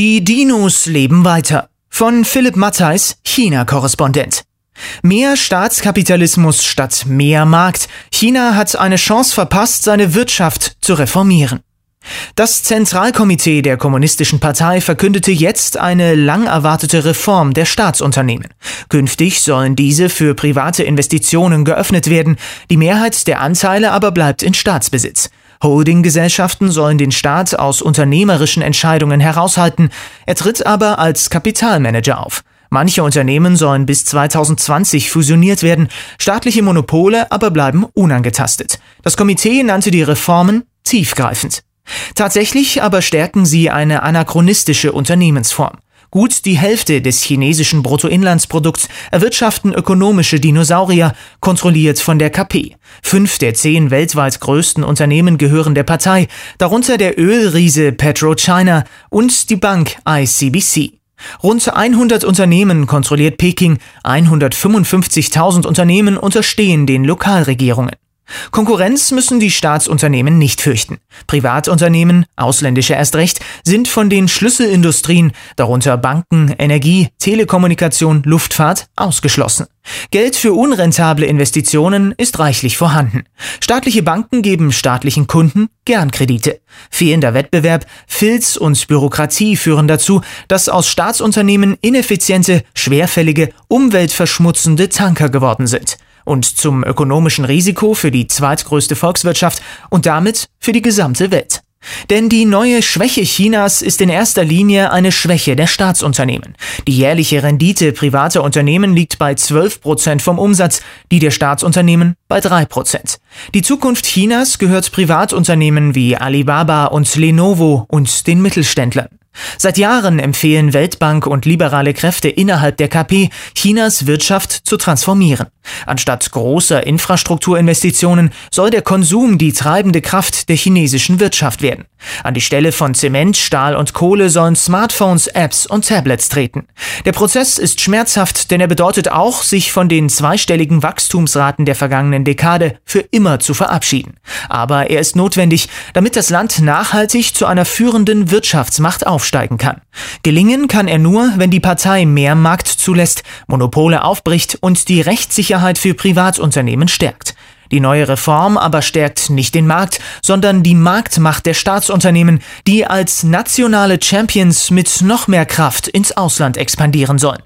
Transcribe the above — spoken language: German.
Die Dinos leben weiter. Von Philipp Mattheis, China-Korrespondent. Mehr Staatskapitalismus statt mehr Markt. China hat eine Chance verpasst, seine Wirtschaft zu reformieren. Das Zentralkomitee der Kommunistischen Partei verkündete jetzt eine lang erwartete Reform der Staatsunternehmen. Künftig sollen diese für private Investitionen geöffnet werden, die Mehrheit der Anteile aber bleibt in Staatsbesitz. Holdinggesellschaften sollen den Staat aus unternehmerischen Entscheidungen heraushalten, er tritt aber als Kapitalmanager auf. Manche Unternehmen sollen bis 2020 fusioniert werden, staatliche Monopole aber bleiben unangetastet. Das Komitee nannte die Reformen tiefgreifend. Tatsächlich aber stärken sie eine anachronistische Unternehmensform. Gut die Hälfte des chinesischen Bruttoinlandsprodukts erwirtschaften ökonomische Dinosaurier, kontrolliert von der KP. Fünf der zehn weltweit größten Unternehmen gehören der Partei, darunter der Ölriese PetroChina und die Bank ICBC. Rund 100 Unternehmen kontrolliert Peking, 155.000 Unternehmen unterstehen den Lokalregierungen. Konkurrenz müssen die Staatsunternehmen nicht fürchten. Privatunternehmen, ausländische erst recht, sind von den Schlüsselindustrien, darunter Banken, Energie, Telekommunikation, Luftfahrt, ausgeschlossen. Geld für unrentable Investitionen ist reichlich vorhanden. Staatliche Banken geben staatlichen Kunden gern Kredite. Fehlender Wettbewerb, Filz und Bürokratie führen dazu, dass aus Staatsunternehmen ineffiziente, schwerfällige, umweltverschmutzende Tanker geworden sind und zum ökonomischen Risiko für die zweitgrößte Volkswirtschaft und damit für die gesamte Welt. Denn die neue Schwäche Chinas ist in erster Linie eine Schwäche der Staatsunternehmen. Die jährliche Rendite privater Unternehmen liegt bei 12 Prozent vom Umsatz, die der Staatsunternehmen bei 3 Prozent. Die Zukunft Chinas gehört Privatunternehmen wie Alibaba und Lenovo und den Mittelständlern. Seit Jahren empfehlen Weltbank und liberale Kräfte innerhalb der KP, Chinas Wirtschaft zu transformieren. Anstatt großer Infrastrukturinvestitionen soll der Konsum die treibende Kraft der chinesischen Wirtschaft werden. An die Stelle von Zement, Stahl und Kohle sollen Smartphones, Apps und Tablets treten. Der Prozess ist schmerzhaft, denn er bedeutet auch, sich von den zweistelligen Wachstumsraten der vergangenen Dekade für immer zu verabschieden. Aber er ist notwendig, damit das Land nachhaltig zu einer führenden Wirtschaftsmacht aufsteigen kann. Gelingen kann er nur, wenn die Partei mehr Markt zulässt, Monopole aufbricht und die Rechtssicherheit für Privatunternehmen stärkt. Die neue Reform aber stärkt nicht den Markt, sondern die Marktmacht der Staatsunternehmen, die als nationale Champions mit noch mehr Kraft ins Ausland expandieren sollen.